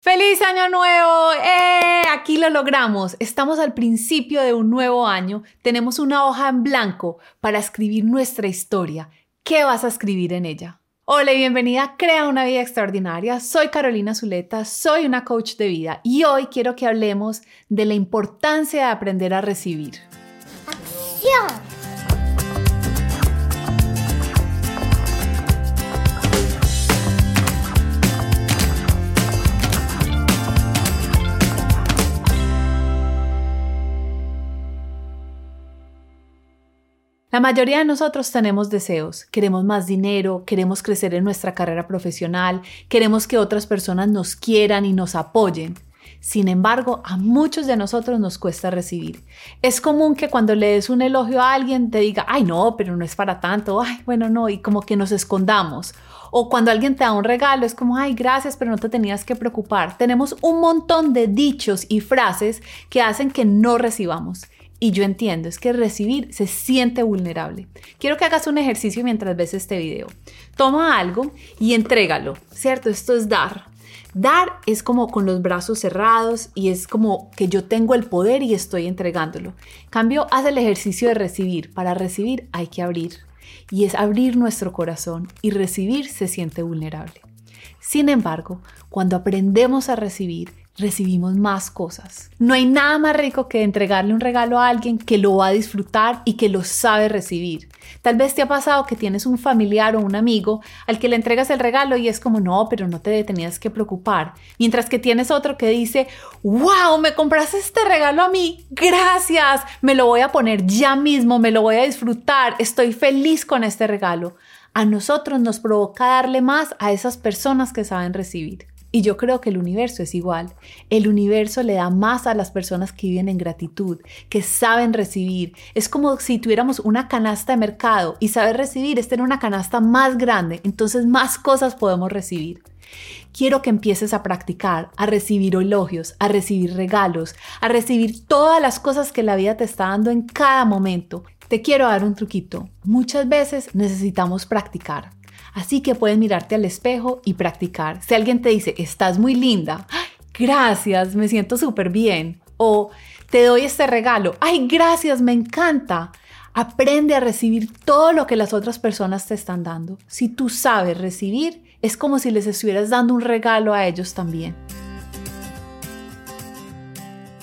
¡Feliz año nuevo! ¡Eh! Aquí lo logramos. Estamos al principio de un nuevo año. Tenemos una hoja en blanco para escribir nuestra historia. ¿Qué vas a escribir en ella? Hola y bienvenida a Crea una vida extraordinaria. Soy Carolina Zuleta, soy una coach de vida y hoy quiero que hablemos de la importancia de aprender a recibir. ¡Acción! La mayoría de nosotros tenemos deseos, queremos más dinero, queremos crecer en nuestra carrera profesional, queremos que otras personas nos quieran y nos apoyen. Sin embargo, a muchos de nosotros nos cuesta recibir. Es común que cuando le des un elogio a alguien te diga, ay no, pero no es para tanto, ay bueno no, y como que nos escondamos. O cuando alguien te da un regalo es como, ay gracias, pero no te tenías que preocupar. Tenemos un montón de dichos y frases que hacen que no recibamos. Y yo entiendo, es que recibir se siente vulnerable. Quiero que hagas un ejercicio mientras ves este video. Toma algo y entrégalo, ¿cierto? Esto es dar. Dar es como con los brazos cerrados y es como que yo tengo el poder y estoy entregándolo. Cambio, haz el ejercicio de recibir. Para recibir hay que abrir. Y es abrir nuestro corazón y recibir se siente vulnerable. Sin embargo, cuando aprendemos a recibir, recibimos más cosas. No hay nada más rico que entregarle un regalo a alguien que lo va a disfrutar y que lo sabe recibir. Tal vez te ha pasado que tienes un familiar o un amigo al que le entregas el regalo y es como, no, pero no te tenías que preocupar. Mientras que tienes otro que dice, wow, me compraste este regalo a mí, gracias, me lo voy a poner ya mismo, me lo voy a disfrutar, estoy feliz con este regalo. A nosotros nos provoca darle más a esas personas que saben recibir. Y yo creo que el universo es igual. El universo le da más a las personas que viven en gratitud, que saben recibir. Es como si tuviéramos una canasta de mercado y saber recibir es tener una canasta más grande, entonces más cosas podemos recibir. Quiero que empieces a practicar, a recibir elogios, a recibir regalos, a recibir todas las cosas que la vida te está dando en cada momento. Te quiero dar un truquito. Muchas veces necesitamos practicar. Así que puedes mirarte al espejo y practicar. Si alguien te dice, estás muy linda, gracias, me siento súper bien. O te doy este regalo, ay, gracias, me encanta. Aprende a recibir todo lo que las otras personas te están dando. Si tú sabes recibir, es como si les estuvieras dando un regalo a ellos también.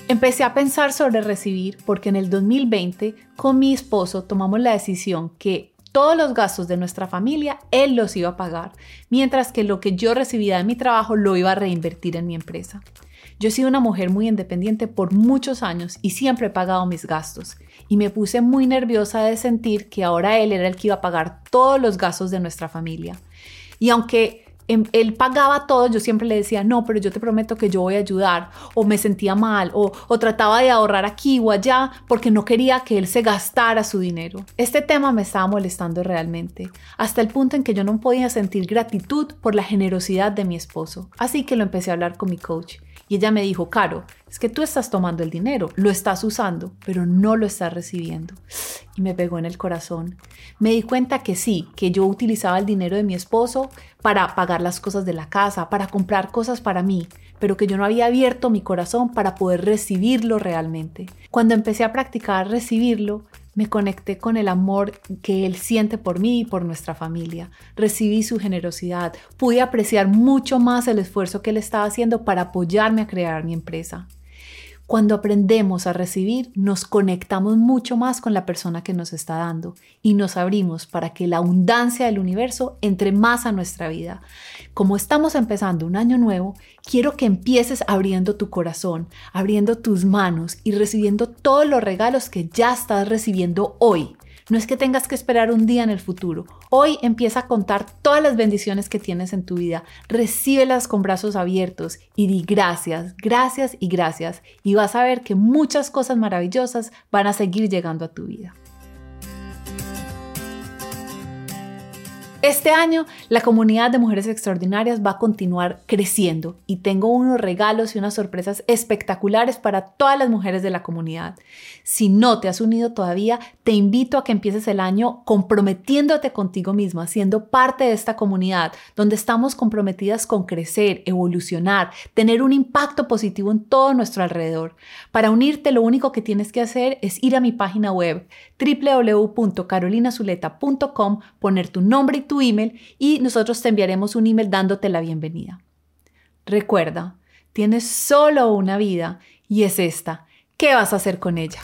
Empecé a pensar sobre recibir porque en el 2020 con mi esposo tomamos la decisión que todos los gastos de nuestra familia, él los iba a pagar, mientras que lo que yo recibía de mi trabajo lo iba a reinvertir en mi empresa. Yo he sido una mujer muy independiente por muchos años y siempre he pagado mis gastos y me puse muy nerviosa de sentir que ahora él era el que iba a pagar todos los gastos de nuestra familia. Y aunque él pagaba todo, yo siempre le decía, no, pero yo te prometo que yo voy a ayudar, o me sentía mal, o, o, trataba de ahorrar aquí o allá, porque no quería que él se gastara su dinero. Este tema me estaba molestando realmente, hasta el punto en que yo no podía sentir gratitud por la generosidad de mi esposo. Así que lo empecé a hablar con mi coach. Y ella me dijo, Caro, es que tú estás tomando el dinero, lo estás usando, pero no lo estás recibiendo. Y me pegó en el corazón. Me di cuenta que sí, que yo utilizaba el dinero de mi esposo para pagar las cosas de la casa, para comprar cosas para mí, pero que yo no había abierto mi corazón para poder recibirlo realmente. Cuando empecé a practicar recibirlo, me conecté con el amor que Él siente por mí y por nuestra familia. Recibí su generosidad. Pude apreciar mucho más el esfuerzo que Él estaba haciendo para apoyarme a crear mi empresa. Cuando aprendemos a recibir, nos conectamos mucho más con la persona que nos está dando y nos abrimos para que la abundancia del universo entre más a nuestra vida. Como estamos empezando un año nuevo, quiero que empieces abriendo tu corazón, abriendo tus manos y recibiendo todos los regalos que ya estás recibiendo hoy. No es que tengas que esperar un día en el futuro. Hoy empieza a contar todas las bendiciones que tienes en tu vida. Recíbelas con brazos abiertos y di gracias, gracias y gracias. Y vas a ver que muchas cosas maravillosas van a seguir llegando a tu vida. Este año la comunidad de mujeres extraordinarias va a continuar creciendo y tengo unos regalos y unas sorpresas espectaculares para todas las mujeres de la comunidad. Si no te has unido todavía, te invito a que empieces el año comprometiéndote contigo misma, siendo parte de esta comunidad donde estamos comprometidas con crecer, evolucionar, tener un impacto positivo en todo nuestro alrededor. Para unirte lo único que tienes que hacer es ir a mi página web www.carolinazuleta.com, poner tu nombre y tu email y nosotros te enviaremos un email dándote la bienvenida. Recuerda, tienes solo una vida y es esta. ¿Qué vas a hacer con ella?